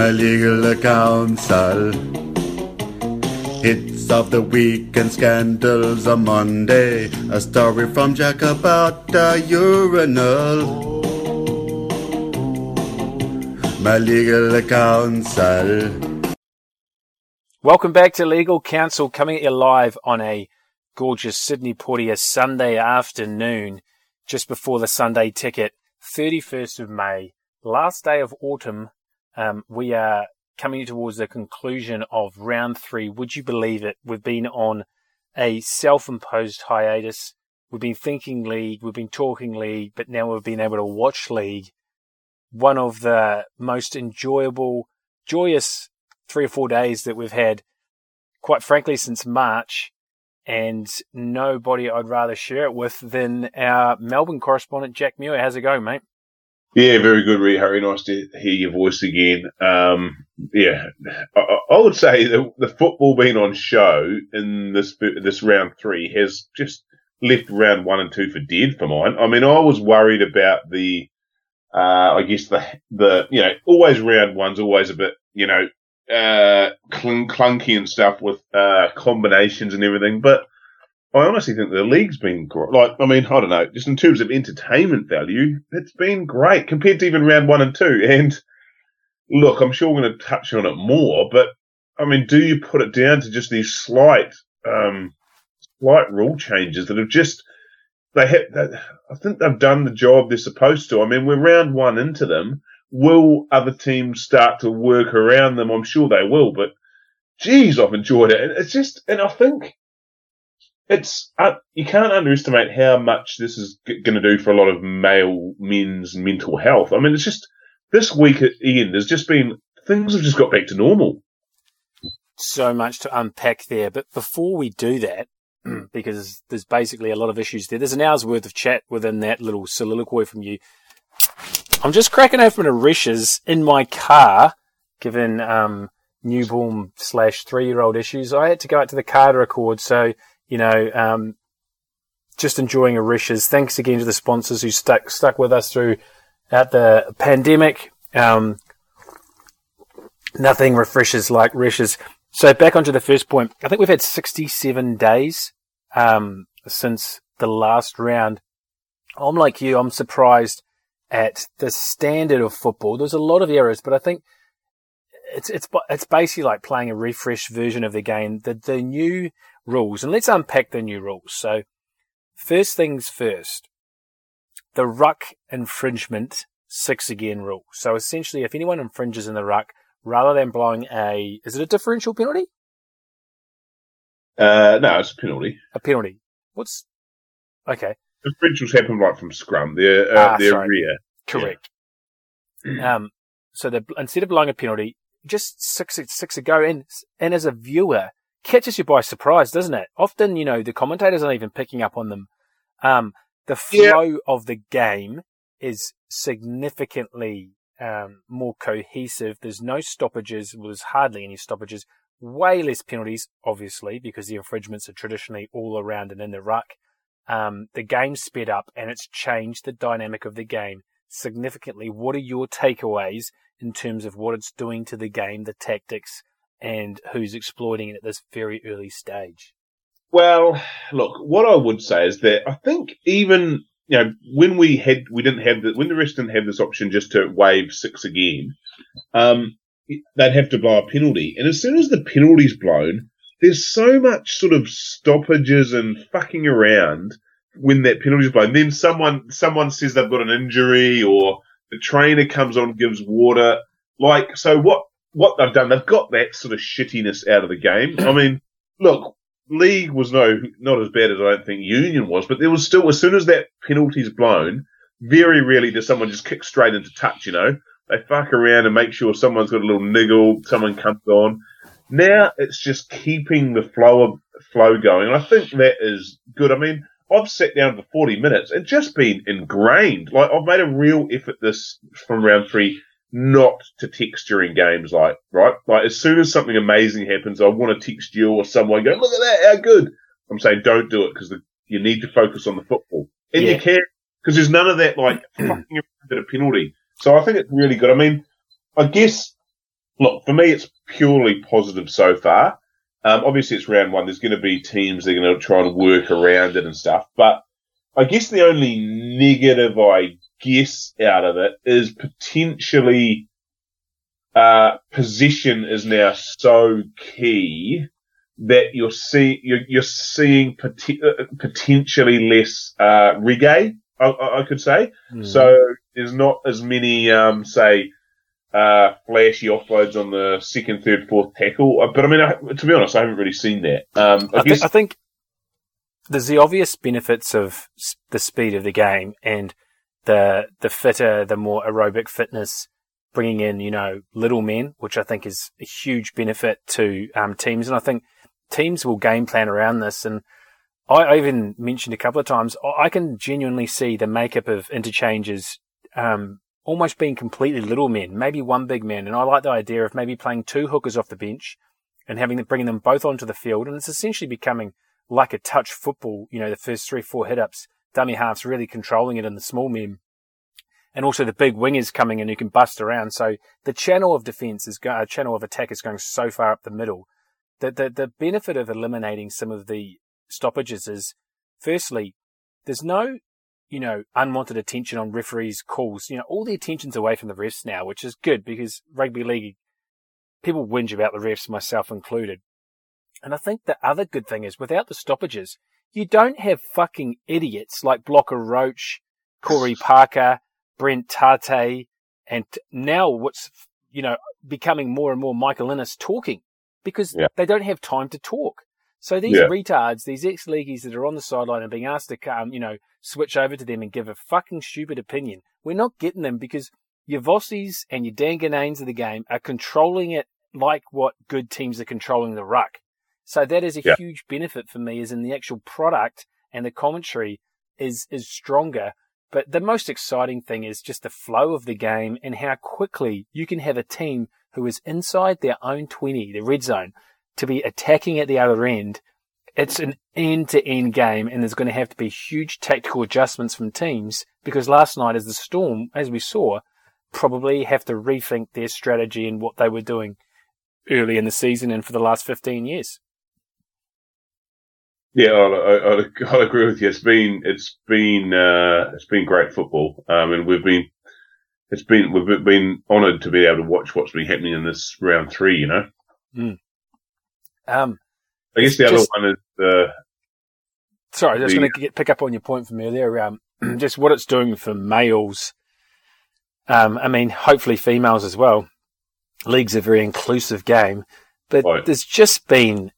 My legal counsel. Hits of the week and scandals on Monday. A story from Jack about a urinal. My legal counsel. Welcome back to Legal Counsel, coming at you live on a gorgeous Sydney Portia Sunday afternoon, just before the Sunday ticket, 31st of May, last day of autumn. Um, we are coming towards the conclusion of round three. Would you believe it? We've been on a self-imposed hiatus. We've been thinking league, we've been talking league, but now we've been able to watch league. One of the most enjoyable, joyous three or four days that we've had, quite frankly, since March. And nobody I'd rather share it with than our Melbourne correspondent, Jack Muir. How's it going, mate? Yeah, very good, Reed. Harry, nice to hear your voice again. Um, yeah, I, I, would say the, the football being on show in this this round three has just left round one and two for dead for mine. I mean, I was worried about the uh, I guess the the you know always round one's always a bit you know uh, clunky and stuff with uh, combinations and everything, but I honestly think the league's been great. Like, I mean, I don't know, just in terms of entertainment value, it's been great compared to even round one and two. And look, I'm sure we're going to touch on it more, but I mean, do you put it down to just these slight, um, slight rule changes that have just they have, I think they've done the job they're supposed to. I mean, we're round one into them. Will other teams start to work around them? I'm sure they will, but geez, I've enjoyed it. And it's just, and I think it's, uh, you can't underestimate how much this is g- going to do for a lot of male men's mental health. I mean, it's just, this week at Ian, there's just been, things have just got back to normal. So much to unpack there. But before we do that, because there's basically a lot of issues there. There's an hour's worth of chat within that little soliloquy from you. I'm just cracking open a Resch's in my car, given um, newborn slash three year old issues. I had to go out to the car to record, so you know, um, just enjoying a Resch's. Thanks again to the sponsors who stuck stuck with us through at the pandemic. Um, nothing refreshes like Resch's. So back onto the first point. I think we've had 67 days um, since the last round. I'm like you. I'm surprised at the standard of football. There's a lot of errors, but I think it's it's it's basically like playing a refreshed version of the game. The the new rules, and let's unpack the new rules. So first things first, the ruck infringement six again rule. So essentially, if anyone infringes in the ruck, rather than blowing a, is it a differential penalty? Uh, no, it's a penalty. A penalty. What's okay? Differentials happen right from scrum. They're uh, ah, they're sorry. rear. Correct. Yeah. um, so instead of blowing a penalty, just six six ago, and and as a viewer, catches you by surprise, doesn't it? Often, you know, the commentators aren't even picking up on them. Um, the flow yeah. of the game is significantly um, more cohesive. There's no stoppages. Well, there's hardly any stoppages. Way less penalties, obviously, because the infringements are traditionally all around and in the ruck. Um, the game's sped up and it's changed the dynamic of the game significantly. What are your takeaways in terms of what it's doing to the game, the tactics, and who's exploiting it at this very early stage? Well, look, what I would say is that I think even you know, when we had, we didn't have the, when the rest didn't have this option just to waive six again, um, they'd have to blow a penalty. And as soon as the penalty's blown, there's so much sort of stoppages and fucking around when that penalty's blown. Then someone, someone says they've got an injury or the trainer comes on, gives water. Like, so what, what they've done, they've got that sort of shittiness out of the game. I mean, look, league was no not as bad as I don't think Union was, but there was still as soon as that penalty's blown, very rarely does someone just kick straight into touch. You know, They fuck around and make sure someone's got a little niggle, someone comes on. Now it's just keeping the flow of flow going. And I think that is good. I mean, I've sat down for 40 minutes and just been ingrained. Like I've made a real effort this from round three not to text during games. Like, right? Like as soon as something amazing happens, I want to text you or someone go, look at that, how good. I'm saying don't do it because you need to focus on the football. And yeah. you can, because there's none of that like fucking a penalty. So I think it's really good. I mean, I guess, look, for me, it's purely positive so far. Um, obviously, it's round one. There's going to be teams that are going to try and work around it and stuff. But I guess the only negative I guess out of it is potentially uh, position is now so key that you're seeing you're, you're seeing pot- uh, potentially less uh, reggae. I, I could say mm. so. There's not as many, um, say, uh, flashy offloads on the second, third, fourth tackle. Uh, but I mean, I, to be honest, I haven't really seen that. Um, I, I, guess... I, think there's the obvious benefits of the speed of the game and the the fitter, the more aerobic fitness, bringing in you know little men, which I think is a huge benefit to um, teams. And I think teams will game plan around this. And I even mentioned a couple of times, I can genuinely see the makeup of interchanges um, almost being completely little men, maybe one big man. And I like the idea of maybe playing two hookers off the bench and having bringing them both onto the field. And it's essentially becoming like a touch football, you know, the first three, four hit ups, dummy halves really controlling it in the small men. And also the big wingers coming in who can bust around. So the channel of defense is going, a uh, channel of attack is going so far up the middle that the, the benefit of eliminating some of the stoppages is firstly, there's no you know, unwanted attention on referees' calls. You know, all the attention's away from the refs now, which is good because rugby league, people whinge about the refs, myself included. And I think the other good thing is without the stoppages, you don't have fucking idiots like Blocker Roach, Corey Parker, Brent Tate, and now what's, you know, becoming more and more Michael Ennis talking because yeah. they don't have time to talk. So these yeah. retards, these ex-leagueies that are on the sideline and being asked to come, you know, switch over to them and give a fucking stupid opinion, we're not getting them because your Vossies and your Dan Ginnanes of the game are controlling it like what good teams are controlling the ruck. So that is a yeah. huge benefit for me is in the actual product and the commentary is, is stronger. But the most exciting thing is just the flow of the game and how quickly you can have a team who is inside their own 20, the red zone, to be attacking at the other end, it's an end to end game and there's going to have to be huge tactical adjustments from teams because last night as the Storm, as we saw, probably have to rethink their strategy and what they were doing early in the season and for the last 15 years. Yeah, I'll, I'll, I'll agree with you. It's been, it's been, uh, it's been great football. Um, and we've been, it's been, we've been honoured to be able to watch what's been happening in this round three, you know? Mm. Um, I guess the just, other one is the. Sorry, I was going to pick up on your point from earlier. Um, just what it's doing for males. Um, I mean, hopefully females as well. League's a very inclusive game, but right. there's just been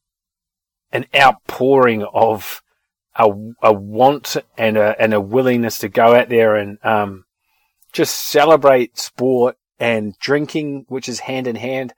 an outpouring of a, a want and a, and a willingness to go out there and, um, just celebrate sport and drinking, which is hand in hand.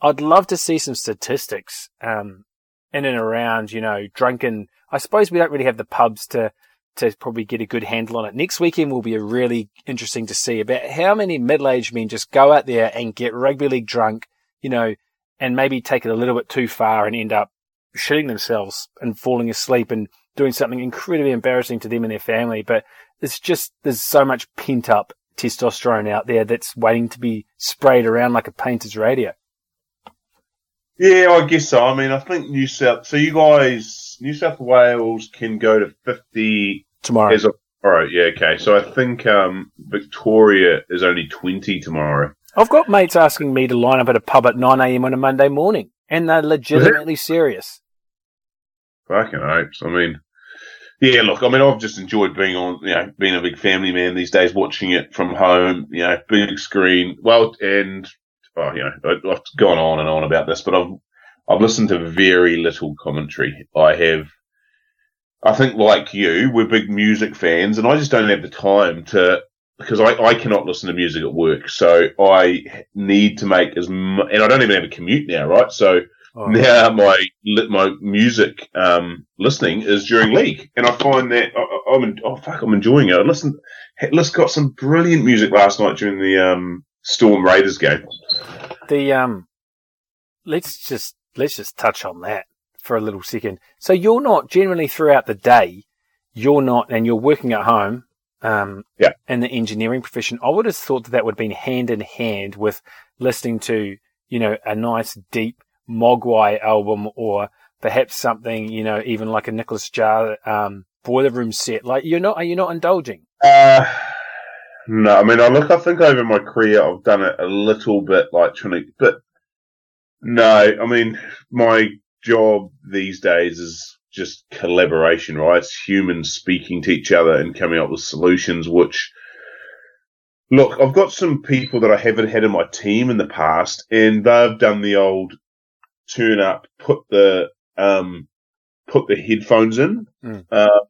I'd love to see some statistics um, in and around, you know, drunken. I suppose we don't really have the pubs to to probably get a good handle on it. Next weekend will be a really interesting to see about how many middle-aged men just go out there and get rugby league drunk, you know, and maybe take it a little bit too far and end up shitting themselves and falling asleep and doing something incredibly embarrassing to them and their family. But it's just there's so much pent up testosterone out there that's waiting to be sprayed around like a painter's radio. Yeah, I guess so. I mean, I think New South. So you guys, New South Wales can go to fifty tomorrow. As of tomorrow, yeah. Okay, so I think um, Victoria is only twenty tomorrow. I've got mates asking me to line up at a pub at nine a.m. on a Monday morning, and they're legitimately serious. Fucking hopes. I mean, yeah. Look, I mean, I've just enjoyed being on, you know, being a big family man these days, watching it from home. You know, big screen. Well, and oh, you know, I've gone on and on about this, but I've, I've listened to very little commentary. I have, I think like you, we're big music fans and I just don't have the time to because I, I cannot listen to music at work, so I need to make as much, and I don't even have a commute now, right? So oh. now my my music um, listening is during league, and I find that I, am oh fuck, I'm enjoying it. I listen, let's got some brilliant music last night during the um, Storm Raiders game. The um, let's just let's just touch on that for a little second. So you're not generally throughout the day, you're not, and you're working at home um, yeah. in the engineering profession, I would have thought that that would have been hand in hand with listening to, you know, a nice deep Mogwai album or perhaps something, you know, even like a Nicolas Jaar, um, boiler room set. Like you're not, are you not indulging? Uh, no, I mean, I look, I think over my career, I've done it a little bit like trying to, but no, I mean, my job these days is just collaboration, right? It's humans speaking to each other and coming up with solutions, which, look, I've got some people that I haven't had in my team in the past and they've done the old turn up, put the, um, put the headphones in, mm. uh,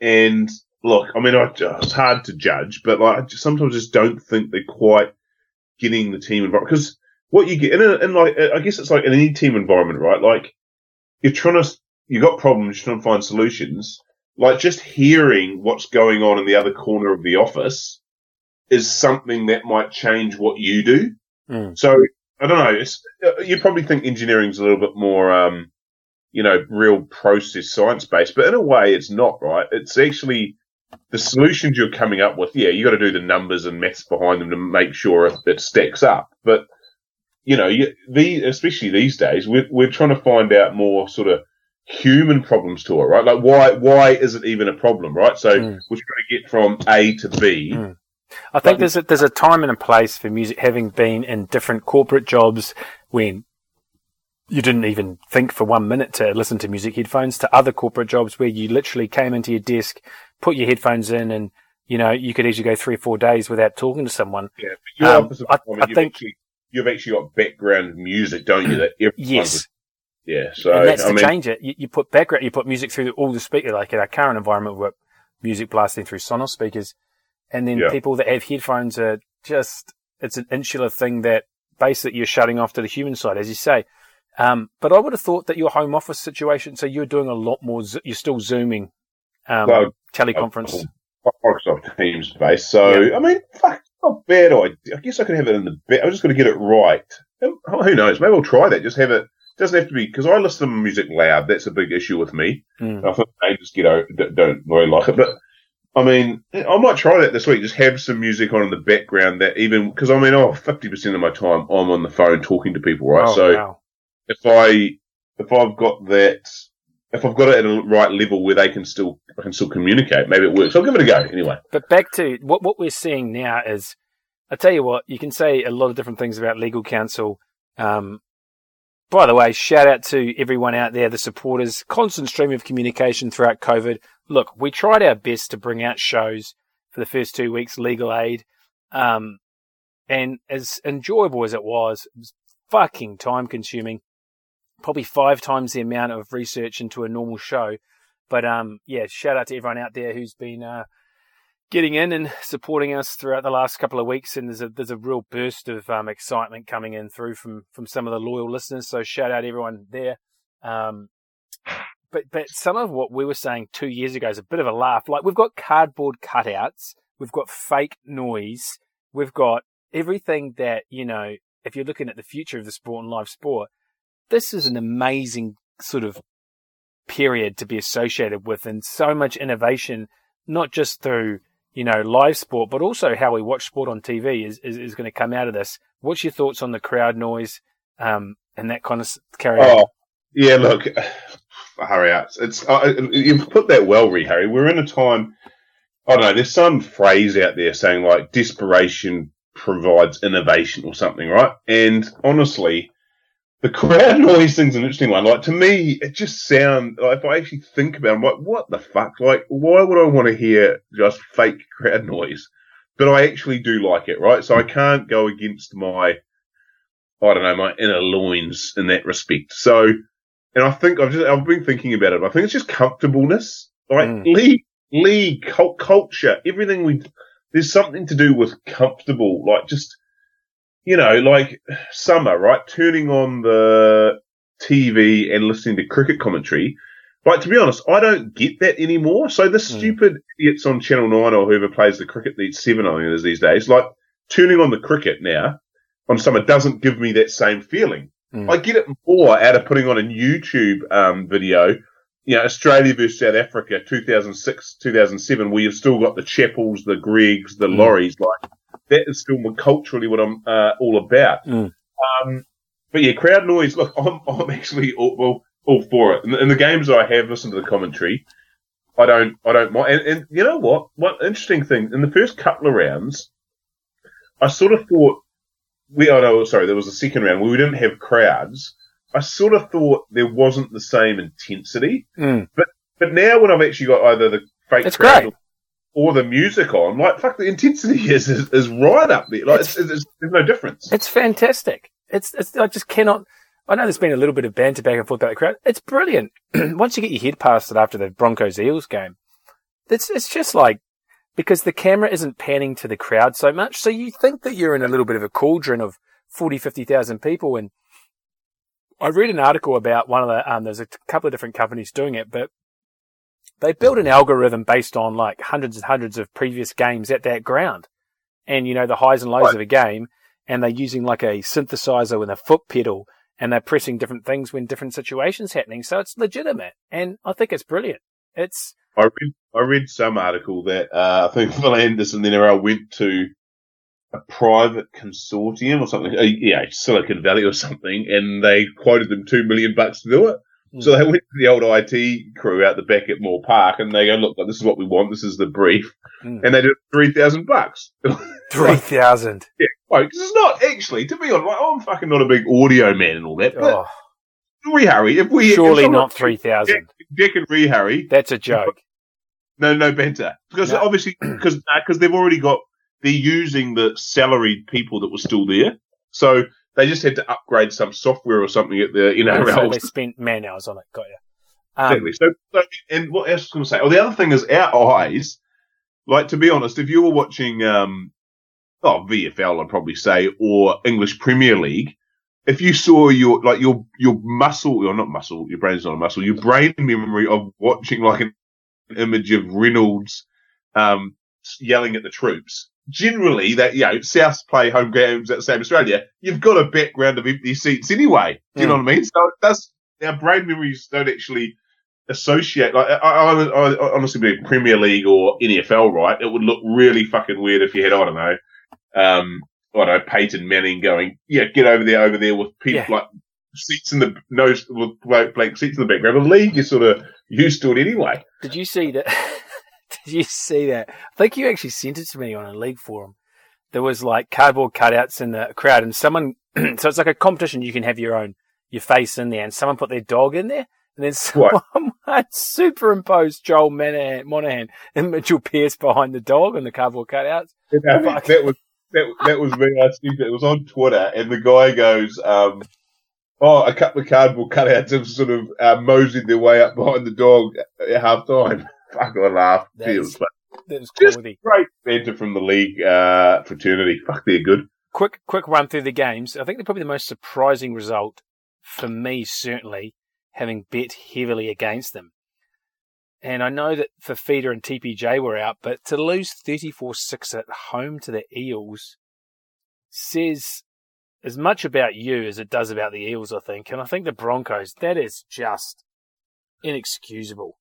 and look, I mean, I, it's hard to judge, but like, I just, sometimes just don't think they're quite getting the team involved because what you get in, a, in like, I guess it's like in any team environment, right? Like, you're trying to you got problems, you're trying to find solutions. Like just hearing what's going on in the other corner of the office is something that might change what you do. Mm. So I don't know. Uh, you probably think engineering's a little bit more, um, you know, real process science based, but in a way it's not, right? It's actually the solutions you're coming up with. Yeah, you got to do the numbers and maths behind them to make sure it, it stacks up. But, you know, you, the, especially these days, we're, we're trying to find out more sort of human problems to it, right? Like why why is it even a problem, right? So mm. we're trying to get from A to B. Mm. I think there's a, there's a time and a place for music having been in different corporate jobs when you didn't even think for one minute to listen to music headphones to other corporate jobs where you literally came into your desk, put your headphones in and you know, you could easily go three or four days without talking to someone. Yeah, um, I, I think actually, you've actually got background music, don't you? That yes, yeah, so and that's I to mean, change it. You, you, put background, you put music through all the speakers, like in our current environment, we music blasting through Sonos speakers, and then yeah. people that have headphones are just it's an insular thing that basically you're shutting off to the human side, as you say. Um, but I would have thought that your home office situation, so you're doing a lot more. You're still zooming, um, well, teleconference. Microsoft Teams based. So yeah. I mean, fuck, not bad idea. I guess I could have it in the bed. I'm just going to get it right. Who knows? Maybe I'll try that. Just have it doesn't have to be because I listen to music loud. That's a big issue with me. Mm. I think they just get out, don't really like it. But I mean, I might try that this week. Just have some music on in the background that even because I mean, oh, 50 percent of my time I'm on the phone talking to people, right? Oh, so wow. if I if I've got that, if I've got it at a right level where they can still I can still communicate, maybe it works. I'll give it a go anyway. But back to what what we're seeing now is, I tell you what, you can say a lot of different things about legal counsel. Um, by the way, shout out to everyone out there, the supporters, constant stream of communication throughout COVID. Look, we tried our best to bring out shows for the first two weeks, legal aid. Um, and as enjoyable as it was, it was fucking time consuming. Probably five times the amount of research into a normal show. But, um, yeah, shout out to everyone out there who's been, uh, getting in and supporting us throughout the last couple of weeks. And there's a there's a real burst of um, excitement coming in through from from some of the loyal listeners. So shout out everyone there. Um, but but some of what we were saying two years ago is a bit of a laugh. Like we've got cardboard cutouts, we've got fake noise, we've got everything that you know. If you're looking at the future of the sport and live sport, this is an amazing sort of period to be associated with, and so much innovation, not just through you know, live sport, but also how we watch sport on TV is, is, is going to come out of this. What's your thoughts on the crowd noise um, and that kind of carry oh, on? Yeah, look, Harry, it's uh, you've put that well, Re Harry. We're in a time. I don't know. There's some phrase out there saying like desperation provides innovation or something, right? And honestly, the crowd noise thing's an interesting one. Like to me, it just sounds like if I actually think about it, I'm like, what the fuck? Like, why would I want to hear just fake crowd noise? But I actually do like it, right? So I can't go against my, I don't know, my inner loins in that respect. So, and I think I've just, I've been thinking about it. I think it's just comfortableness, like mm. league, league, cult, culture, everything we, there's something to do with comfortable, like just, you know, like summer, right? Turning on the TV and listening to cricket commentary. Like, to be honest, I don't get that anymore. So the Mm. stupid idiots on Channel 9 or whoever plays the cricket, the 7 I think it is these days, like turning on the cricket now on summer doesn't give me that same feeling. Mm. I get it more out of putting on a YouTube um, video, you know, Australia versus South Africa, 2006, 2007, where you've still got the Chappells, the Gregs, the Mm. Lorries. Like, that is still more culturally what I'm uh, all about. Mm. Um, but yeah, crowd noise, look, I'm, I'm actually all, well, all for it. In the, in the games I have listened to the commentary, I don't, I don't mind. And, and you know what? One interesting thing, in the first couple of rounds, I sort of thought, we, oh no, sorry, there was a second round where we didn't have crowds. I sort of thought there wasn't the same intensity. Mm. But now when I've actually got either the fake It's crowd great. or, the music on, like, fuck, the intensity is, is, is right up there. Like, it's, it's, there's no difference. It's fantastic. It's, it's I just cannot. I know there's been a little bit of banter back and forth about the crowd. It's brilliant. Once you get your head past it after the Broncos Eels game, it's it's just like because the camera isn't panning to the crowd so much, so you think that you're in a little bit of a cauldron of 40, 50,000 people. And I read an article about one of the um, there's a couple of different companies doing it, but they built an algorithm based on like hundreds and hundreds of previous games at that ground, and you know the highs and lows Right. of a game, and they're using like a synthesizer with a foot pedal, and they're pressing different things when different situations happening. So it's legitimate, and I think it's brilliant. It's I read, I read some article that, uh, I think Phil Anderson then NRL went to a private consortium or something, uh, yeah, Silicon Valley or something, and they quoted them two million bucks to do it. So they went to the old IT crew out the back at Moore Park and they go, look, this is what we want. This is the brief. Mm. And they did 3,000 bucks. three thousand. yeah, right. 'cause it's not actually, to be honest, like, I'm fucking not a big audio man and all that, but Oh, Ree Harry, if we, surely someone- not three thousand. Jack and Ree Harry, That's a joke. no, no Benta, Because No. obviously, because, because they've already got, they're using the salaried people that were still there. So they just had to upgrade some software or something at the, you know, so they spent man hours on it. Got you. Um, Exactly. So, so, and what else was I going to say? Oh, the other thing is our eyes. Like to be honest, if you were watching, um, oh VFL, I'd probably say, or English Premier League, if you saw your like your your muscle, or not muscle, your brain's not a muscle, your brain memory of watching like an image of Reynolds, um, yelling at the troops. Generally, that you know, Souths play home games at the same Australia. You've got a background of empty seats anyway. Do you know what I mean? So that's does. Our brain memories don't actually associate. Like I, I, I, I honestly believe Premier League or NFL, right? It would look really fucking weird if you had, I don't know, um, I don't know, Peyton Manning going, yeah, get over there, over there with people Yeah. like seats in the nose with blank seats in the background. The league is sort of used to it anyway. Did you see that? Did you see that? I think you actually sent it to me on a league forum. There was like cardboard cutouts in the crowd, and someone. so it's like a competition. You can have your own your face in there, and someone put their dog in there, and then someone superimposed Joel Monaghan, Monaghan and Mitchell Pearce behind the dog and the cardboard cutouts. Fuck. that was that, that was me. I think it was on Twitter, and the guy goes, um, "Oh, a couple of cardboard cutouts have sort of uh, moseyed their way up behind the dog at half time." Fuck, I laughed. That It is- was. That was Just quality. great banter from the league uh, fraternity. Fuck, they're good. quick quick run through the games. I think they're probably the most surprising result for me, certainly, having bet heavily against them. And I know that Fifita and TPJ were out, but to lose 34-6 at home to the Eels says as much about you as it does about the Eels, I think. And I think the Broncos, that is just inexcusable.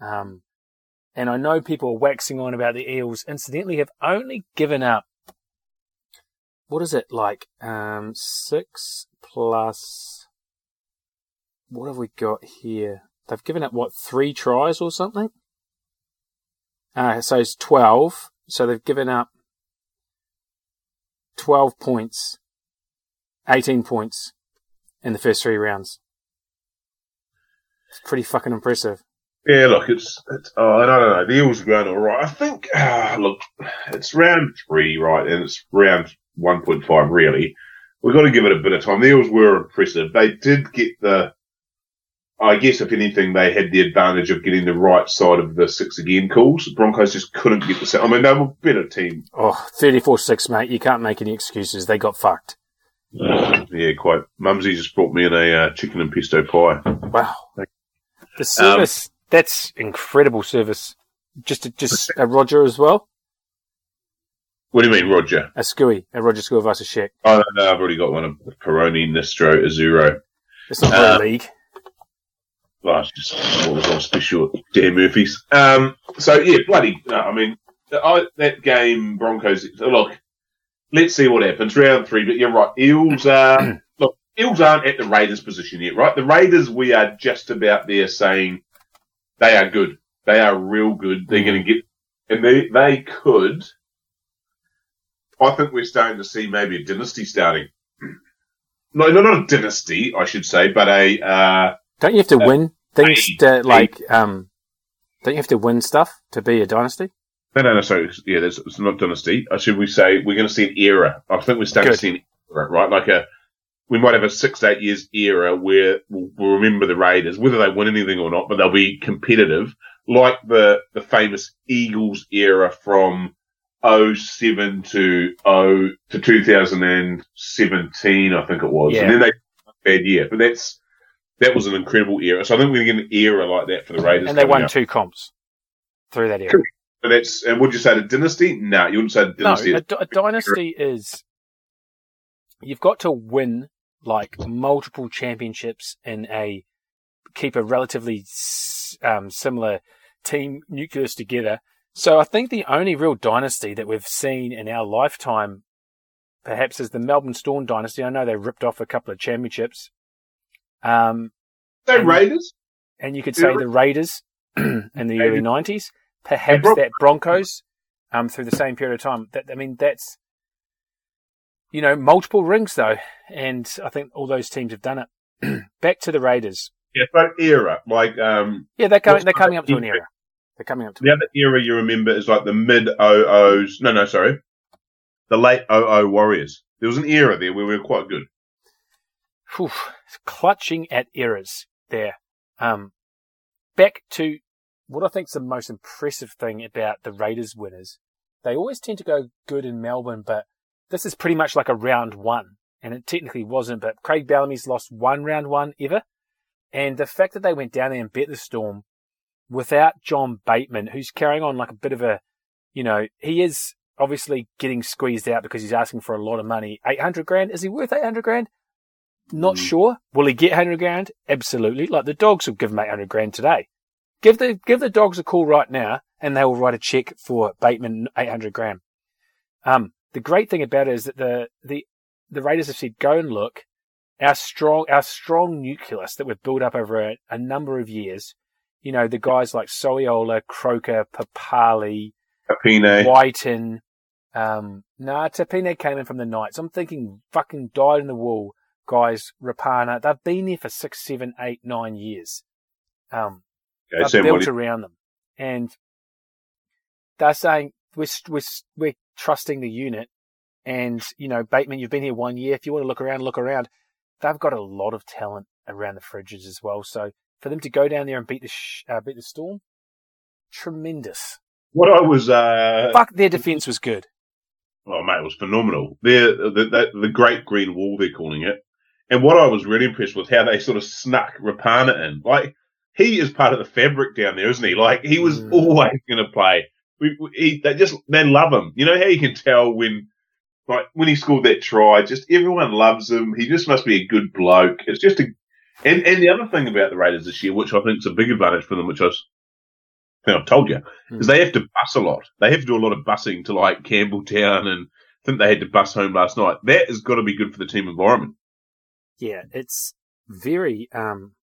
Um, and I know people are waxing on about the Eels, incidentally, have only given up what is it like? Um, six plus. What have we got here? They've given up what three tries or something. Uh, so it's twelve. So they've given up twelve points, eighteen points in the first three rounds. It's pretty fucking impressive. Yeah, look, it's, it's oh, I don't know. The Eels are going all right. I think, ah, look, it's round three, right, and it's round 1.5, really. We've got to give it a bit of time. The Eels were impressive. They did get the, I guess if anything, they had the advantage of getting the right side of the six again calls. Broncos just couldn't get the set. I mean, they were a better team. Oh, 34-6, mate. You can't make any excuses. They got fucked. Yeah, quite. Mumsy just brought me in a uh, chicken and pesto pie. Wow. The service, um, that's incredible service. Just, just a Roger as well. What do you mean, Roger? A Scooey, a Roger Tuivasa-Sheck. Oh, no, no, I've already got one of the Peroni, Nastro, Azzurro. It's not um, league. Well, it's just was on special Dan Murphy's. Um, so yeah, bloody. No, I mean, I, that game Broncos. Look, let's see what happens round three. But you're right, Eels are look. Eels aren't at the Raiders' position yet, right? The Raiders, we are just about there saying they are good. They are real good. They're going to get, and they they could. I think we're starting to see maybe a dynasty starting. No, no, not a dynasty, I should say, but a. Uh, don't you have to uh, win things to, like, um, don't you have to win stuff to be a dynasty? No, no, no. So yeah, it's not dynasty. Or uh, should we say we're going to see an era? I think we're starting Good. to see an era, right? Like a, we might have a six, eight years era where we'll, we'll, remember the Raiders, whether they win anything or not, but they'll be competitive, like the the famous Eagles era from 07 to 0 to 2017, I think it was, yeah. and then they bad year, but that's that was an incredible era. So I think we're going to get an era like that for the Raiders. And they won up. two comps through that era. But that's and would you say the dynasty? No, you wouldn't say the dynasty. No, a, a dynasty is you've got to win like multiple championships in a keep a relatively um, similar team nucleus together. So I think the only real dynasty that we've seen in our lifetime, perhaps, is the Melbourne Storm dynasty. I know they ripped off a couple of championships. Um, they Raiders, and you could say the Raiders in the early nineties. Perhaps that Broncos um, through the same period of time. That I mean, that's you know multiple rings though, and I think all those teams have done it. Back to the Raiders. Yeah, but era like um. Yeah, they're coming. They're coming up to an era. They're coming up to the other era you remember is like the mid OOs. No, no, sorry, the late OO Warriors. There was an era there where we were quite good. Whew, clutching at errors there. Um, back to what I think is the most impressive thing about the Raiders winners. They always tend to go good in Melbourne, but this is pretty much like a round one. And it technically wasn't, but Craig Bellamy's lost one round one ever. And the fact that they went down there and bet the Storm without John Bateman, who's carrying on like a bit of a, you know, he is obviously getting squeezed out because he's asking for a lot of money. 800 grand? Is he worth 800 grand? Not mm. sure. Will he get 800 grand? Absolutely. Like the dogs will give him 800 grand today. Give the, give the dogs a call right now and they will write a check for Bateman 800 grand. Um, the great thing about it is that the, the, the Raiders have said, go and look. Our strong, our strong nucleus that we've built up over a, a number of years you know, the guys like Soliola, Croker, Papalii, Tapine. Wighton. Um, nah, Tapine came in from the Knights. I'm thinking fucking died in the wool guys, Rapana. They've been there for six, seven, eight, nine years. Um, okay, they've built around them. And they're saying, we're, we're, we're trusting the unit. And, you know, Bateman, you've been here one year. If you want to look around, look around. They've got a lot of talent around the fridges as well. So for them to go down there and beat the sh- uh, beat the Storm, tremendous. What I was uh, fuck, their defense was good. Oh mate, it was phenomenal. The, the the, the Great Green Wall, they're calling it. And what I was really impressed with how they sort of snuck Rapana in. Like he is part of the fabric down there, isn't he? Like he was mm. always going to play. We, we, he, they just they love him. You know how you can tell when like when he scored that try, just everyone loves him. He just must be a good bloke. It's just a and and the other thing about the Raiders this year, which I think is a big advantage for them, which I, think I've told you, mm. is they have to bus a lot. They have to do a lot of busing to like Campbelltown, and I think they had to bus home last night. That has got to be good for the team environment. Yeah, it's very um,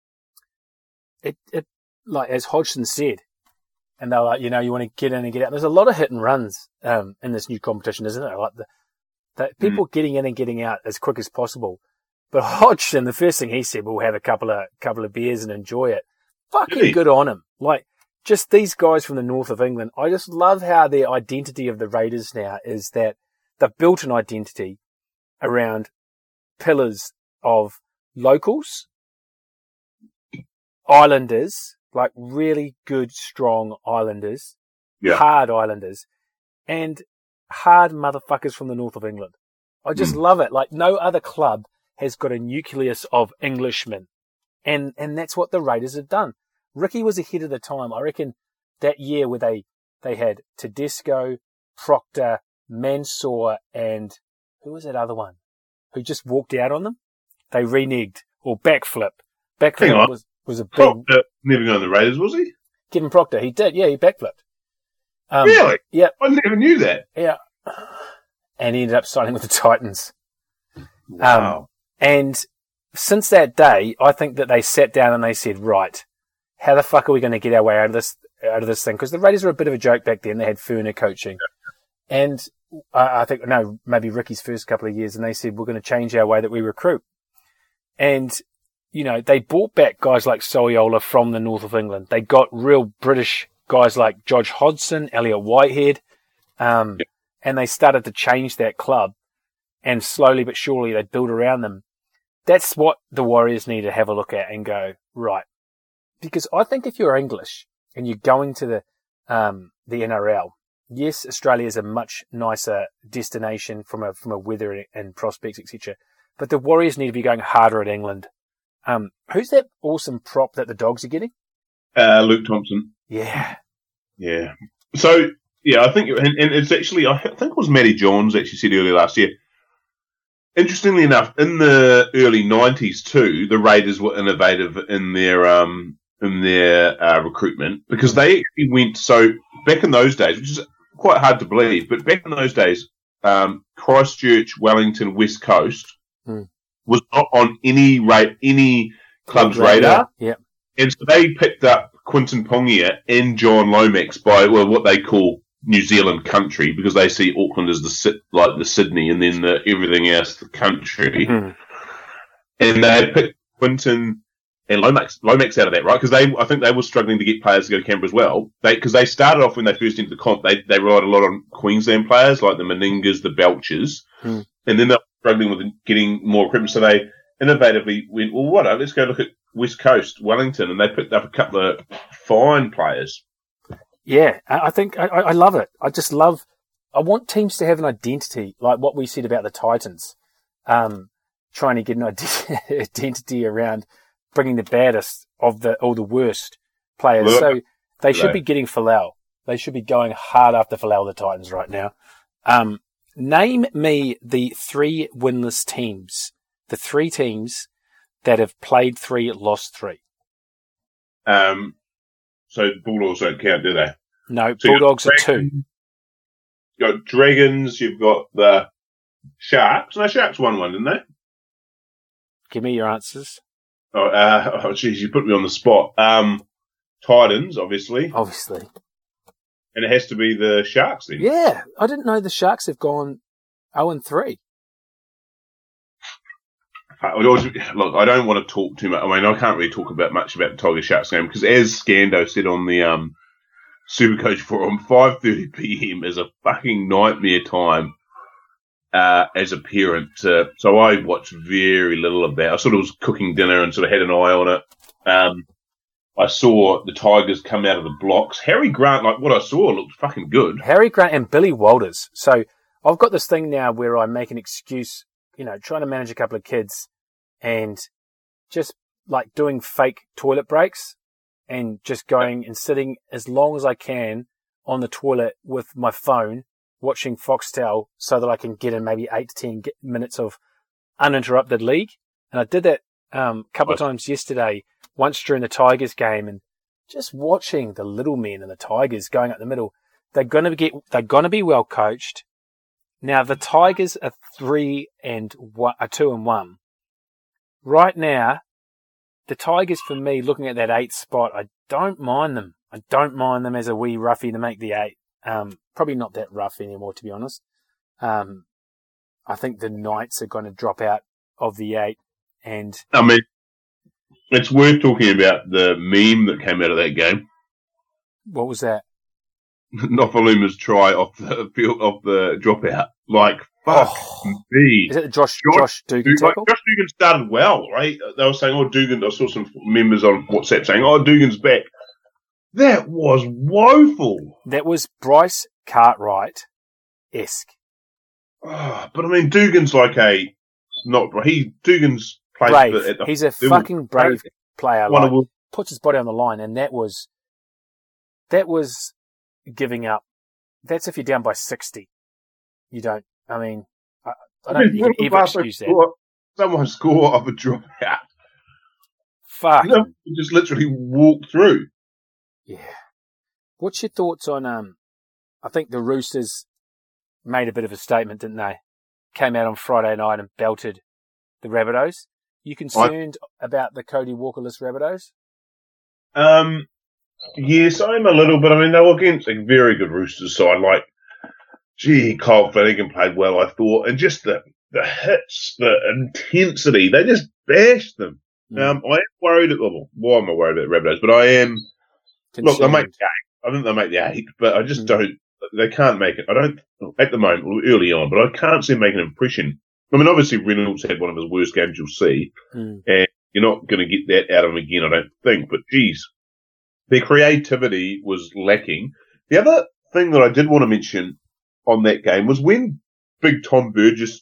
it it like as Hodgson said, and they're like, you know, you want to get in and get out. There's a lot of hit and runs um in this new competition, isn't there? Like the that hmm. people mm. getting in and getting out as quick as possible. But Hodgson, the first thing he said, we'll have a couple of couple of beers and enjoy it. Fucking really? good on him. Like just these guys from the north of England. I just love how their identity of the Raiders now is that they've built an identity around pillars of locals, Islanders, like really good, strong Islanders, Yeah. hard Islanders, and hard motherfuckers from the north of England. I just Hmm. love it. Like no other club has got a nucleus of Englishmen. And, and that's what the Raiders have done. Ricky was ahead of the time. I reckon that year where they, they had Tedesco, Proctor, Mansour, and who was that other one? Who just walked out on them? They reneged or backflip. Backflip was, was a big, Proctor never going to the Raiders, was he? Kevin Proctor. He did. Yeah, he backflipped. Um, really? yeah. I never knew that. Yeah. And he ended up signing with the Titans. Wow. And since that day, I think that they sat down and they said, right, how the fuck are we going to get our way out of this, out of this thing? Because the Raiders were a bit of a joke back then. They had Furner coaching. And I, I think, no, maybe Ricky's first couple of years and they said, we're going to change our way that we recruit. And, you know, they brought back guys like Soliola from the north of England. They got real British guys like George Hodgson, Elliott Whitehead. Um, and they started to change that club and slowly but surely they built around them. That's what the Warriors need to have a look at and go, right. Because I think if you're English and you're going to the, um, the NRL, yes, Australia is a much nicer destination from a, from a weather and prospects, etc. But the Warriors need to be going harder at England. Um, who's that awesome prop that the dogs are getting? Uh, Luke Thompson. Yeah. Yeah. So yeah, I think, and, and it's actually, I think it was Matty Johns actually said earlier last year. Interestingly enough, in the early '90s too, the Raiders were innovative in their um in their uh, recruitment because they actually went so back in those days, which is quite hard to believe, but back in those days, um, Christchurch, Wellington, West Coast Hmm. was not on any rate any club's radar. Yeah. And so they picked up Quinton Pongia and John Lomax by well, what they call New Zealand country because they see Auckland as the like the Sydney and then the, everything else the country. Hmm. And they picked Quinton and Lomax Lomax out of that, right? Because they I think they were struggling to get players to go to Canberra as well. They because they started off when they first entered the comp, they they relied a lot on Queensland players like the Meningas, the Belchers, Hmm. And then they were struggling with getting more equipment. So they innovatively went, well, what? Let's go look at West Coast, Wellington, and they picked up a couple of fine players. Yeah, I think I, I love it. I just love. I want teams to have an identity, like what we said about the Titans, um, trying to get an identity around bringing the baddest of the or the worst players. Well, so they should right. be getting Folau. They should be going hard after Folau, the Titans, right now. Um, name me the three winless teams, the three teams that have played three, lost three. Um, so Bulldogs don't count, do they? No, So Bulldogs are two. You've got Dragons, you've got the Sharks. No, Sharks won one, didn't they? Give me your answers. Oh, uh, oh, geez, you put me on the spot. Um, Titans, obviously, Obviously. And it has to be the Sharks then. Yeah, I didn't know the Sharks have gone 0 and 3. I Look, I don't want to talk too much. I mean, I can't really talk about much about the Tiger Sharks game because, as Scando said on the um, Supercoach forum, 5:30 p.m. is a fucking nightmare time uh, as a parent. Uh, so I watched very little of that. I sort of was cooking dinner and sort of had an eye on it. Um, I saw the Tigers come out of the blocks. Harry Grant, like what I saw, looked fucking good. Harry Grant and Billy Walters. So I've got this thing now where I make an excuse, you know, trying to manage a couple of kids and just like doing fake toilet breaks and just going and sitting as long as I can on the toilet with my phone watching Foxtel so that I can get in maybe eight to 10 minutes of uninterrupted league. And I did that um, a couple of times yesterday, once during the Tigers game and just watching the little men and the Tigers going up the middle. They're going to get, they're going to be well coached. Now the Tigers are three and one, are two and one. Right now, the Tigers for me, looking at that eight spot, I don't mind them. I don't mind them as a wee roughie to make the eight. Um, probably not that rough anymore, to be honest. Um, I think the Knights are going to drop out of the eight and I mean, it's worth talking about the meme that came out of that game. what was that? Nofoaluma's try off the field off the dropout. Like fuck Oh. me. Is it Josh Josh Josh Dugan Dugan, like? Josh Dugan started well, right? They were saying, "Oh, Dugan." I saw some members on WhatsApp saying, "Oh, Dugan's back." That was woeful. That was Bryce Cartwright esque. Ah, but I mean, Dugan's like a not he. Dugan's played Brave. the, He's a fucking brave player. Like, puts his body on the line, and that was that was giving up. That's if you're down by sixty. You don't. I mean, I, I don't think you can ever excuse that. someone score off a dropout. Fuck. You know, you just literally walk through. Yeah. What's your thoughts on? Um, I think the Roosters made a bit of a statement, didn't they? Came out on Friday night and belted the Rabbitohs. You concerned about the Cody Walkerless Rabbitohs? Um, yes, I'm a little bit. I mean, they were against a very good Roosters side. Like, gee, Kyle Flanagan played well, I thought, and just the the hits, the intensity, they just bashed them. Mm. Um, I am worried. Well, why am I worried about Rabbitohs? But I am. Look, they make the eight. I think they make the eight, but I just Mm. don't. They can't make it. I don't at the moment, early on, but I can't see them making an impression. I mean, obviously Reynolds had one of his worst games you'll see. Mm. You're not going to get that out of him again, I don't think. But geez, their creativity was lacking. The other thing that I did want to mention on that game was when Big Tom Burgess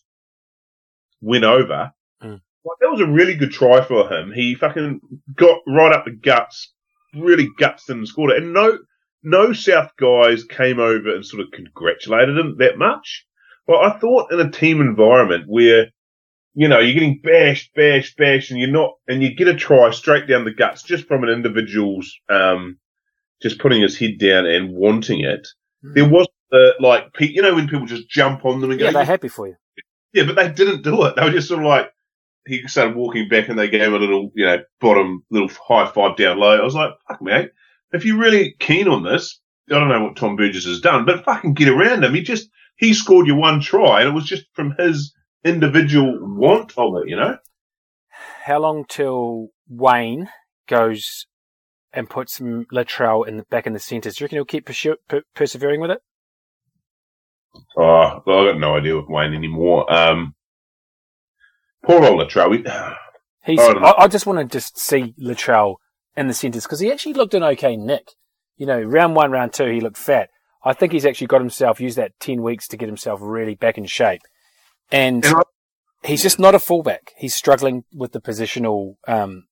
went over. Mm. Like, that was a really good try for him. He fucking got right up the guts, really guts and scored it. And no, no South guys came over and sort of congratulated him that much. Well, I thought in a team environment where, you know, you're getting bashed, bashed, bashed, and you're not, and you get a try straight down the guts just from an individual's, um, just putting his head down and wanting it. There was the, like, you know, when people just jump on them and Yeah, go, they're happy for you. yeah, but they didn't do it. They were just sort of like, he started walking back and they gave him a little, you know, bottom, little high five down low. I was like, fuck, mate, if you're really keen on this, I don't know what Tom Burgess has done, but fucking get around him. He just, he scored you one try and it was just from his individual want of it, you know? How long till Wayne goes and puts Latrell in the back in the centres? Do you reckon he'll keep persu- per- persevering with it? Oh, well, I got no idea with Wayne anymore. Um, poor old Latrell. We, He's. I. I, I just want to just see Latrell in the centres because he actually looked an okay nick. You know, round one, round two, he looked fat. I think he's actually got himself used that ten weeks to get himself really back in shape, and, And I- he's just not a fullback. He's struggling with the positional um,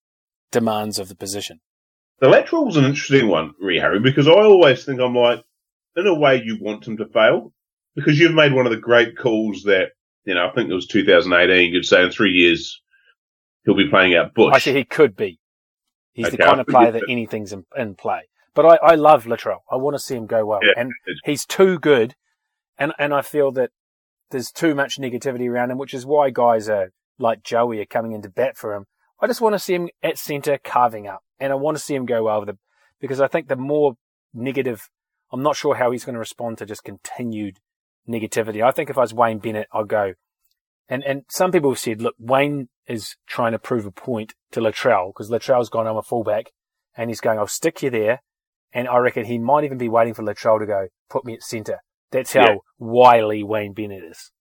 demands of the position. The Latrell's an interesting one, really, Harry, because I always think I'm like, in a way, you want him to fail because you've made one of the great calls that, you know, I think it was 2018. You'd say in three years he'll be playing out Bush. Actually, he could be. He's the kind of player that that. anything's in, in play. But I, I love Latrell. I want to see him go well, Yeah, and he's too good. And and I feel that there's too much negativity around him, which is why guys are like Joey are coming into bat for him. I just want to see him at centre carving up, and I want to see him go well with it because I think the more negative, I'm not sure how he's going to respond to just continued negativity. I think if I was Wayne Bennett, I'd go. And and some people have said, look, Wayne is trying to prove a point to Latrell because Latrell's gone, I'm a fullback, and he's going, I'll stick you there. And I reckon he might even be waiting for Latrell to go, put me at centre. That's how Yeah. wily Wayne Bennett is.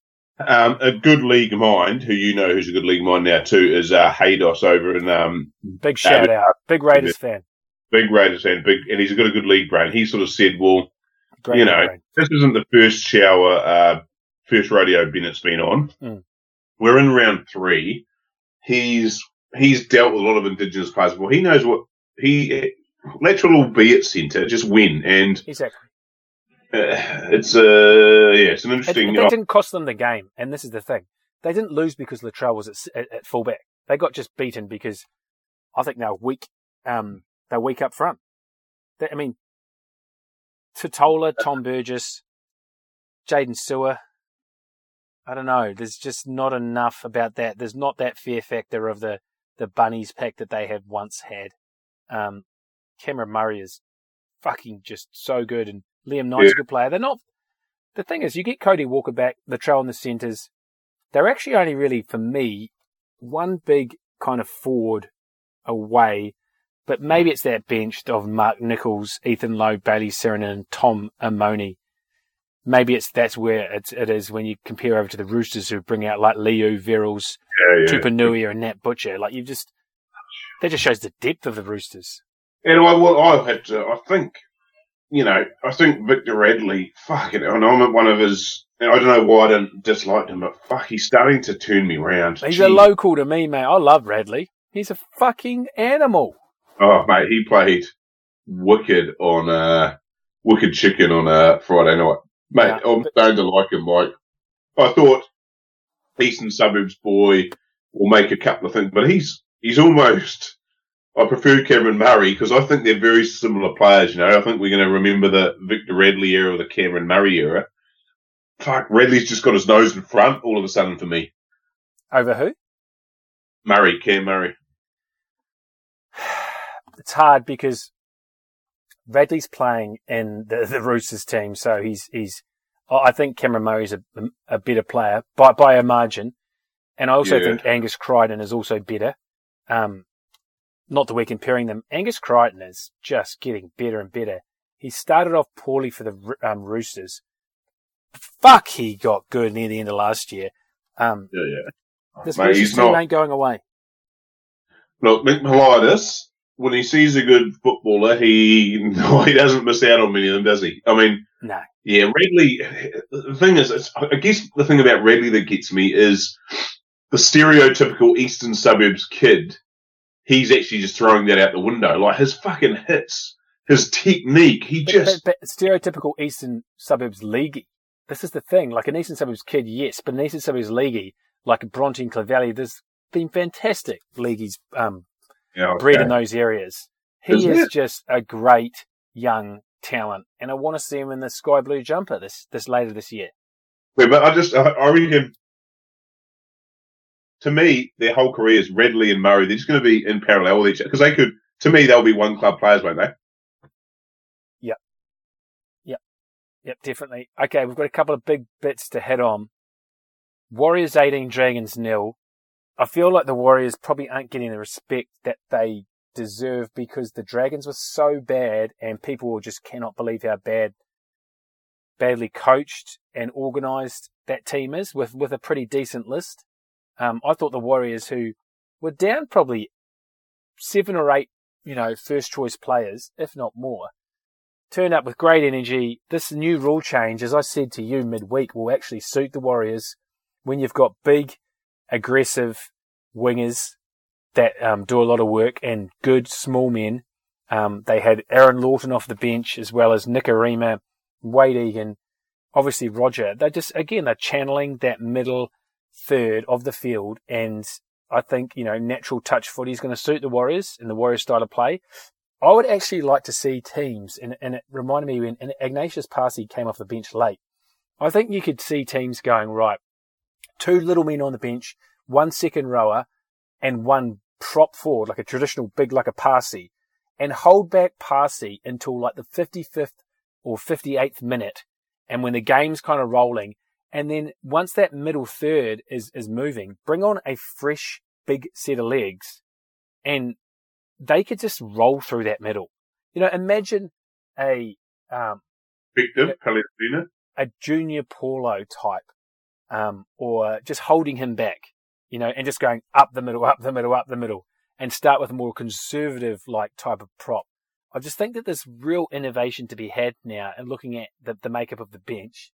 Um, a good league mind, who you know who's a good league mind now too, is uh, Haydos over in um, Big shout Yeah, out. Big Raiders fan. big Raiders fan, big, and he's got a good league brain. He sort of said, "Well, Great You know, brain. this isn't the first shower, uh, first radio Bennett's been on. Mm. We're in round three. He's he's dealt with a lot of Indigenous players before. He knows what he Latrell will be at centre, just win, and Exactly. uh, it's uh yeah, it's an It, interesting. that didn't cost them the game, and this is the thing. They didn't lose because Latrell was at, at, at fullback. They got just beaten because I think they're weak. Um, they're weak up front. They, I mean, Tatola, Tom Burgess, Jaydn Su'A. I don't know. There's just not enough about that. There's not that fear factor of the the bunnies pack that they have once had. Um, Cameron Murray is fucking just so good, and Liam Knight's a good player. They're not. The thing is, you get Cody Walker back, the trail in the centres. They're actually only really, for me, one big kind of forward away But maybe it's that bench of Mark Nicholls, Ethan Lowe, Bailey Sironen, and Tom Amoni. Maybe it's that's where it's, it is when you compare over to the Roosters who bring out like Leo Verrills, Yeah, yeah. Tupouniua, and Nat Butcher. Like you just that just shows the depth of the Roosters. And I, well, I've had to, I think, you know, I think Victor Radley, fucking, and I'm at one of his, and I don't know why I didn't dislike him, but fuck, he's starting to turn me round. He's a local to me, mate. I love Radley. He's a fucking animal. Oh, mate, he played wicked on, uh, wicked chicken on, uh, Friday night. Mate, Yeah, I'm but- starting to like him, like, I thought Eastern Suburbs boy will make a couple of things, but he's, he's almost, I prefer Cameron Murray because I think they're very similar players. You know, I think we're going to remember the Victor Radley era or the Cameron Murray era. Fuck, Radley's just got his nose in front all of a sudden for me. Over who? Murray, Cam Murray. It's hard because Radley's playing in the, the Roosters team, so he's he's. I think Cameron Murray's a, a better player by by a margin, and I also Yeah. think Angus Crichton is also better. Um, not that we're comparing them. Angus Crichton is just getting better and better. He started off poorly for the um, Roosters. Fuck, he got good near the end of last year. Um, Yeah, yeah. this Mate, Roosters team not. ain't going away. Look, Nick Politis, when he sees a good footballer, he he doesn't miss out on many of them, does he? I mean, No. yeah, Radley. The thing is, it's, I guess the thing about Radley that gets me is the stereotypical eastern suburbs kid. He's actually just throwing that out the window. Like his fucking hits, his technique. He But, just but, but stereotypical eastern suburbs leaguey. This is the thing. Like an eastern suburbs kid, yes, but an eastern suburbs leaguey, like Bronte and Clovelly, there's been fantastic leagueies um, Yeah, okay. bred in those areas. He Isn't is it? just a great young talent, and I want to see him in the sky blue jumper this this later this year. Yeah, but I just, I, I reckon, to me, their whole career is Radley and Murray. They're just going to be in parallel with each other because they could. To me, they'll be one club players, won't they? Yep, Yep. Yep, definitely. Okay, we've got a couple of big bits to head on. Warriors 18, Dragons nil. I feel like the Warriors probably aren't getting the respect that they deserve because the Dragons were so bad and people just cannot believe how bad, badly coached and organised that team is with, with a pretty decent list. Um, I thought the Warriors who were down probably seven or eight, you know, first choice players, if not more, turned up with great energy. This new rule change, as I said to you midweek, will actually suit the Warriors when you've got big, aggressive wingers that um, do a lot of work and good small men. Um, they had Aaron Lawton off the bench as well as Nick Arima, Wayde Egan, obviously Roger. They're just, again, they're channeling that middle third of the field. And I think, you know, natural touch footy is going to suit the Warriors and the Warriors style of play. I would actually like to see teams, and, and it reminded me when Agnatius Paasi came off the bench late. I think you could see teams going, right, two little men on the bench, one second rower, and one prop forward, like a traditional big, like a Paasi, and hold back Paasi until like the 55th or 58th minute. And when the game's kind of rolling, and then once that middle third is, is moving, bring on a fresh big set of legs and they could just roll through that middle. You know, imagine a, um, Victor Palestina. a junior Paulo type, um, or just holding him back, you know, and just going up the middle, up the middle, up the middle, and start with a more conservative like type of prop. I just think that there's real innovation to be had now in looking at the, the makeup of the bench.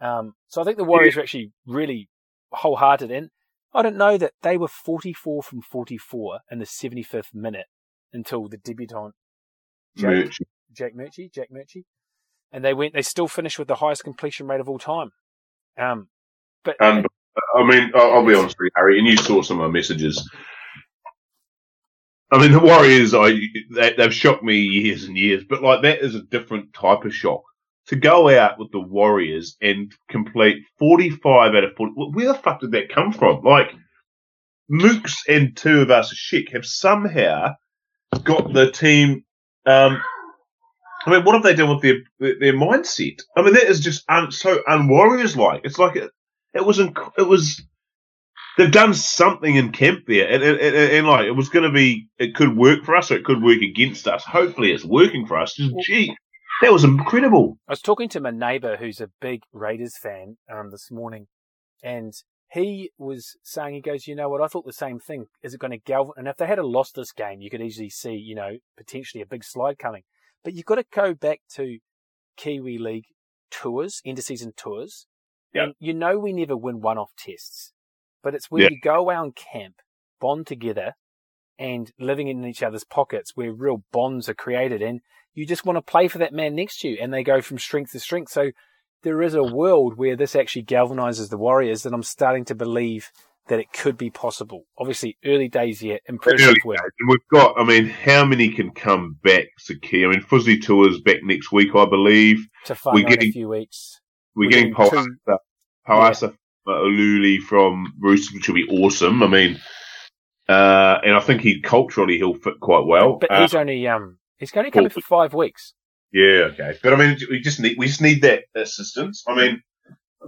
Um, so I think the Warriors are actually really wholehearted in. I don't know that they were 44 from 44 in the 75th minute until the debutant Jake, Merch. Jack Murchie, Jack Murchie, and they went. They still finished with the highest completion rate of all time. Um, but And I mean, I'll, I'll be honest with you, Harry, and you saw some of my messages. I mean, the Warriors, I they, they've shocked me years and years, but like that is a different type of shock. To go out with the Warriors and complete 45 out of 40, where the fuck did that come from? Like, Mooks and two of us, Schick, have somehow got the team. Um, I mean, what have they done with their their, their mindset? I mean, that is just un, so un-Warriors like. It's like it, it was inc- it was they've done something in camp there, and, and, and, and like it was going to be, it could work for us or it could work against us. Hopefully, it's working for us. Just, gee, that was incredible. I was talking to my neighbour who's a big Raiders fan um, this morning, and he was saying, he goes, you know what, I thought the same thing. Is it going to galvan? And if they had a lost this game, you could easily see, you know, potentially a big slide coming. But you've got to go back to Kiwi League tours, end of season tours. Yep. And you know we never win one off tests. But it's when Yep. you go out and camp, bond together, and living in each other's pockets where real bonds are created and you just want to play for that man next to you and they go from strength to strength. So there is a world where this actually galvanizes the Warriors that I'm starting to believe that it could be possible. Obviously, early days yet, impressive Early win. And we've got, I mean, how many can come back, Saki? I mean, Fuzzy Tour's back next week, I believe. To find We're getting- a few weeks. We're, We're getting getting Poasa, two- Poasa Ululi from Roosters, which will be awesome. I mean, uh, and I think he culturally he'll fit quite well. but Uh, he's only um he's only coming for five weeks. Yeah, okay. But I mean, we just need we just need that assistance. I mean,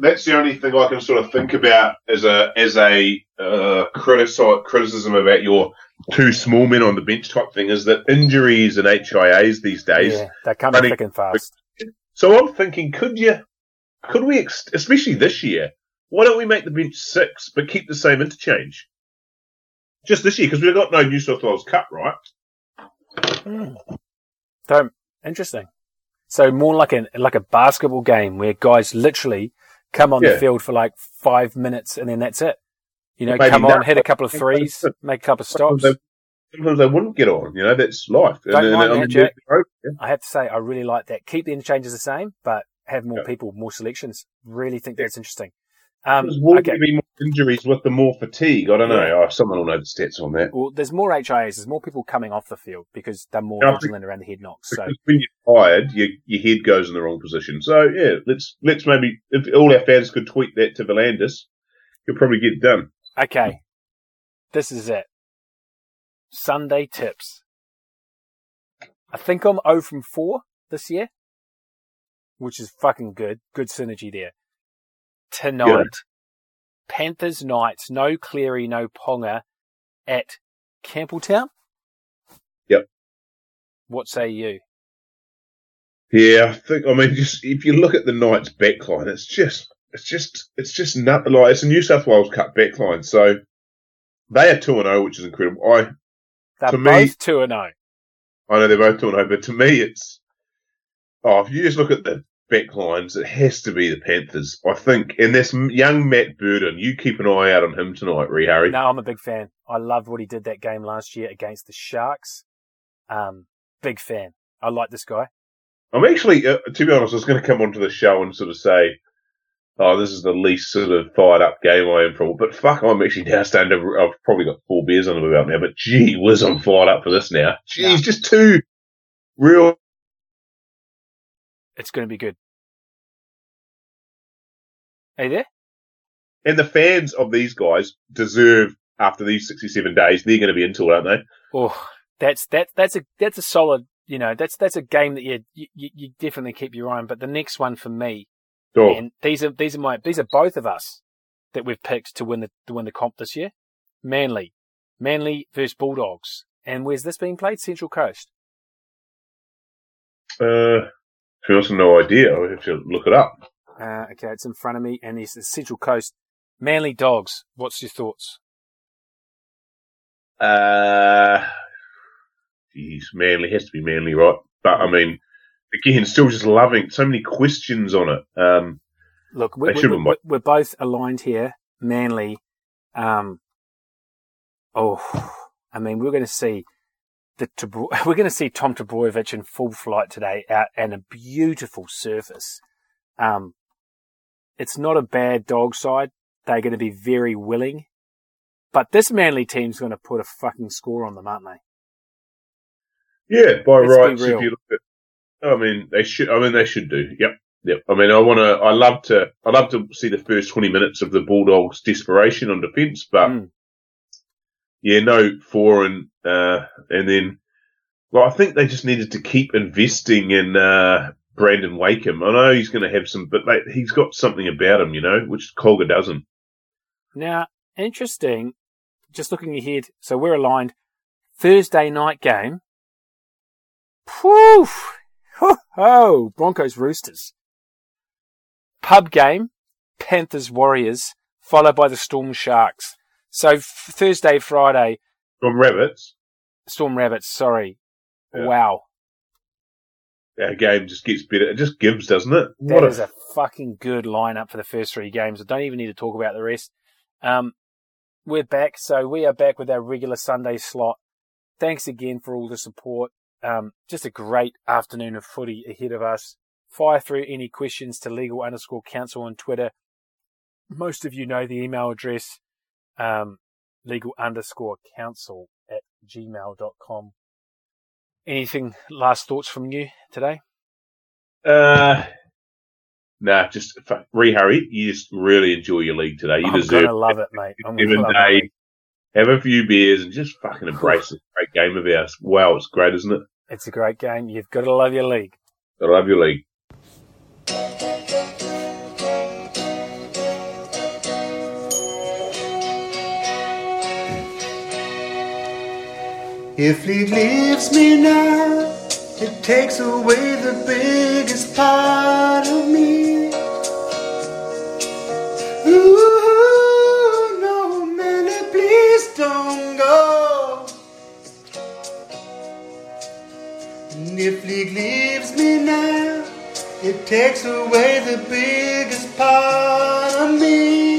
that's the only thing I can sort of think about as a as a uh, critici- criticism about your two small men on the bench type thing is that injuries and HIAs these days. Yeah, they're coming thick and fast. So I'm thinking, could you, could we, especially this year, why don't we make the bench six but keep the same interchange? Just this year because we've got no New South Wales Cup, right? Hmm. So interesting. So more like a like a basketball game where guys literally come on the field for like five minutes and then that's it. You know, Maybe come on, hit a couple of threes, make a couple of stops. Sometimes they, sometimes they wouldn't get on. You know, that's life. Don't And- mind and- that, I Jack. yeah. I have to say, I really like that. Keep the interchanges the same, but have more Yeah. people, more selections. Really think that's interesting. Um, will okay. be more injuries with the more fatigue? I don't know. Oh, someone will know the stats on that. Well, there's more HIAs. There's more people coming off the field because they're more Yeah, vigilant around the head knocks. So when you're tired, your, your head goes in the wrong position. So yeah, let's let's maybe if all our fans could tweet that to V'landys, he'll probably get it done. Okay. This is it. Sunday tips. I think I'm 0 from 4 this year, which is fucking good. Good synergy there. Tonight, Good. Panthers Knights, no Cleary, no Ponga at Campbelltown. Yep. What say you? Yeah, I think. I mean, just if you look at the Knights backline, it's just it's just it's just not like it's a New South Wales Cup backline. So they are two and zero, which is incredible. I They're To both 2 and 0. I know they're both two and zero, but to me, it's oh, if you just look at the back lines, it has to be the Panthers. I think, and this young Matt Burton, you keep an eye out on him tonight, Ree Harry. No, I'm a big fan. I loved what he did that game last year against the Sharks. Um, big fan. I like this guy. I'm actually, uh, to be honest, I was going to come onto the show and sort of say, oh, this is the least sort of fired up game I am for. But fuck, I'm actually now starting to, I've probably got four beers on them about now, but gee whiz, I'm fired up for this now. Gee, Yeah. he's just two real, It's going to be good. Are you there? and the fans of these guys deserve, after these 67 days, they're going to be into it, aren't they? Oh, that's that that's a that's a solid. You know, that's that's a game that you you, you definitely keep your eye on. But the next one for me, Oh, and these are these are my these are both of us that we've picked to win the to win the comp this year. Manly, Manly versus Bulldogs, and where's this being played? Central Coast. uh, to be honest, no idea. I have to look it up. Uh, okay, it's in front of me, and it's the Central Coast. Manly Dogs. What's your thoughts? Uh, geez, Manly has to be Manly, right? But I mean, again, still just loving so many questions on it. Um, Look, we're, we're, we're, we're both aligned here. Manly. Um, oh, I mean, we're going to see the we're going to see Tom Trbojevic in full flight today out and a beautiful surface. Um, it's not a bad dog side. They're going to be very willing, but this Manly team's going to put a fucking score on them, aren't they? yeah, by Let's rights, if you look at, I mean, they should. I mean, they should do. Yep, yep. I mean, I want to. I love to. I love to see the first twenty minutes of the Bulldogs' desperation on defence, but Mm. Yeah, no foreign, uh, and then. Well, I think they just needed to keep investing in uh, Brandon Wakeham. I know he's going to have some, but mate, he's got something about him, you know, which Colga doesn't. Now, interesting. Just looking ahead, so we're aligned. Thursday night game. Whew! Ho Broncos Roosters. Pub game. Panthers Warriors, followed by the Storm Sharks. So f- Thursday, Friday. From Rabbits. Storm Rabbits. Sorry. Yeah. Wow. Our game just gets better. It just gives, doesn't it? That What is a fucking good lineup for the first three games. I don't even need to talk about the rest. Um, we're back, so we are back with our regular Sunday slot. Thanks again for all the support. Um, just a great afternoon of footy ahead of us. Fire through any questions to legal underscore counsel on Twitter. Most of you know the email address, um, legal underscore counsel at gmail.com. Anything, last thoughts from you today? Uh, nah, just fuck, re Harry. You just really enjoy your league today. You I'm deserve gonna love it, mate. I'm gonna day, have a few beers and just fucking embrace this great game of ours. Wow, it's great, isn't it? It's a great game. You've got to love your league. I love your league. If he leaves me now, it takes away the biggest part of me. Ooh, no, man, please don't go. And if he leaves me now, it takes away the biggest part of me.